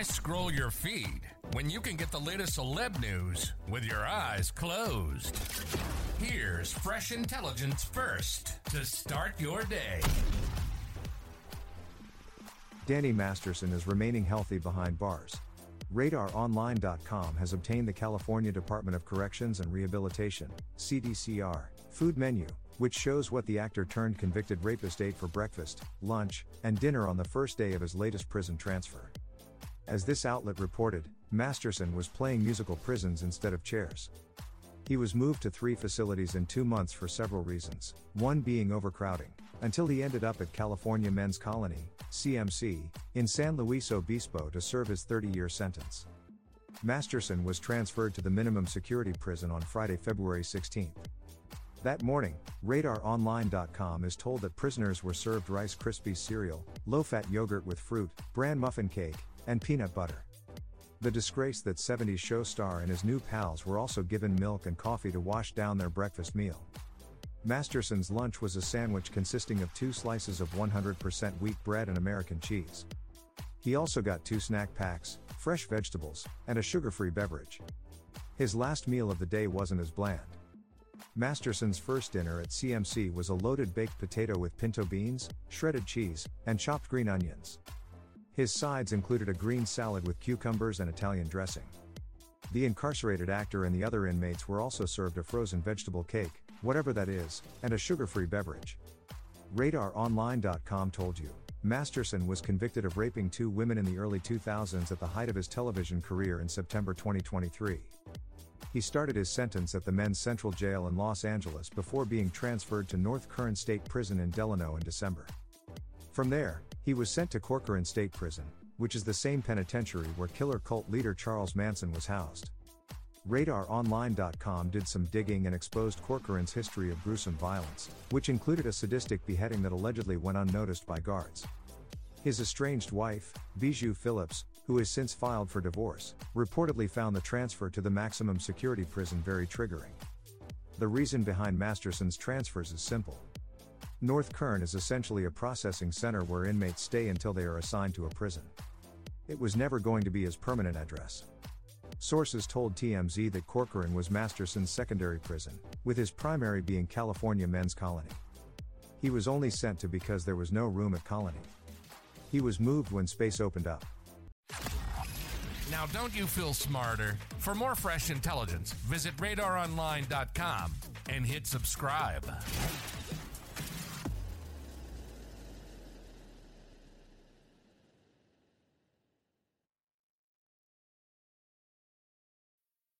Why scroll your feed when you can get the latest celeb news with your eyes closed? Here's fresh intelligence first to start your day. Danny Masterson is remaining healthy behind bars. RadarOnline.com has obtained the California Department of Corrections and Rehabilitation, CDCR, food menu, which shows what the actor turned convicted rapist ate for breakfast, lunch, and dinner on the first day of his latest prison transfer. As this outlet reported, Masterson was playing musical prisons instead of chairs. He was moved to three facilities in two months for several reasons, one being overcrowding, until he ended up at California Men's Colony, CMC, in San Luis Obispo to serve his 30 year sentence. Masterson was transferred to the minimum security prison on Friday, February 16. That morning, RadarOnline.com is told that prisoners were served Rice Krispies cereal, low fat yogurt with fruit, bran muffin cake, and peanut butter. The disgrace that 70s show star and his new pals were also given milk and coffee to wash down their breakfast meal. Masterson's lunch was a sandwich consisting of two slices of 100% wheat bread and American cheese. He also got two snack packs, fresh vegetables, and a sugar free beverage. His last meal of the day wasn't as bland. Masterson's first dinner at CMC was a loaded baked potato with pinto beans, shredded cheese, and chopped green onions. His sides included a green salad with cucumbers and Italian dressing. The incarcerated actor and the other inmates were also served a frozen vegetable cake, whatever that is, and a sugar free beverage. RadarOnline.com told you Masterson was convicted of raping two women in the early 2000s at the height of his television career in September 2023. He started his sentence at the Men's Central Jail in Los Angeles before being transferred to North Kern State Prison in Delano in December. From there, he was sent to Corcoran State Prison, which is the same penitentiary where killer cult leader Charles Manson was housed. RadarOnline.com did some digging and exposed Corcoran's history of gruesome violence, which included a sadistic beheading that allegedly went unnoticed by guards. His estranged wife, Bijou Phillips, who has since filed for divorce, reportedly found the transfer to the maximum security prison very triggering. The reason behind Masterson's transfers is simple. North Kern is essentially a processing center where inmates stay until they are assigned to a prison. It was never going to be his permanent address. Sources told TMZ that Corcoran was Masterson's secondary prison, with his primary being California Men's Colony. He was only sent to because there was no room at Colony. He was moved when space opened up. Now, don't you feel smarter? For more fresh intelligence, visit radaronline.com and hit subscribe.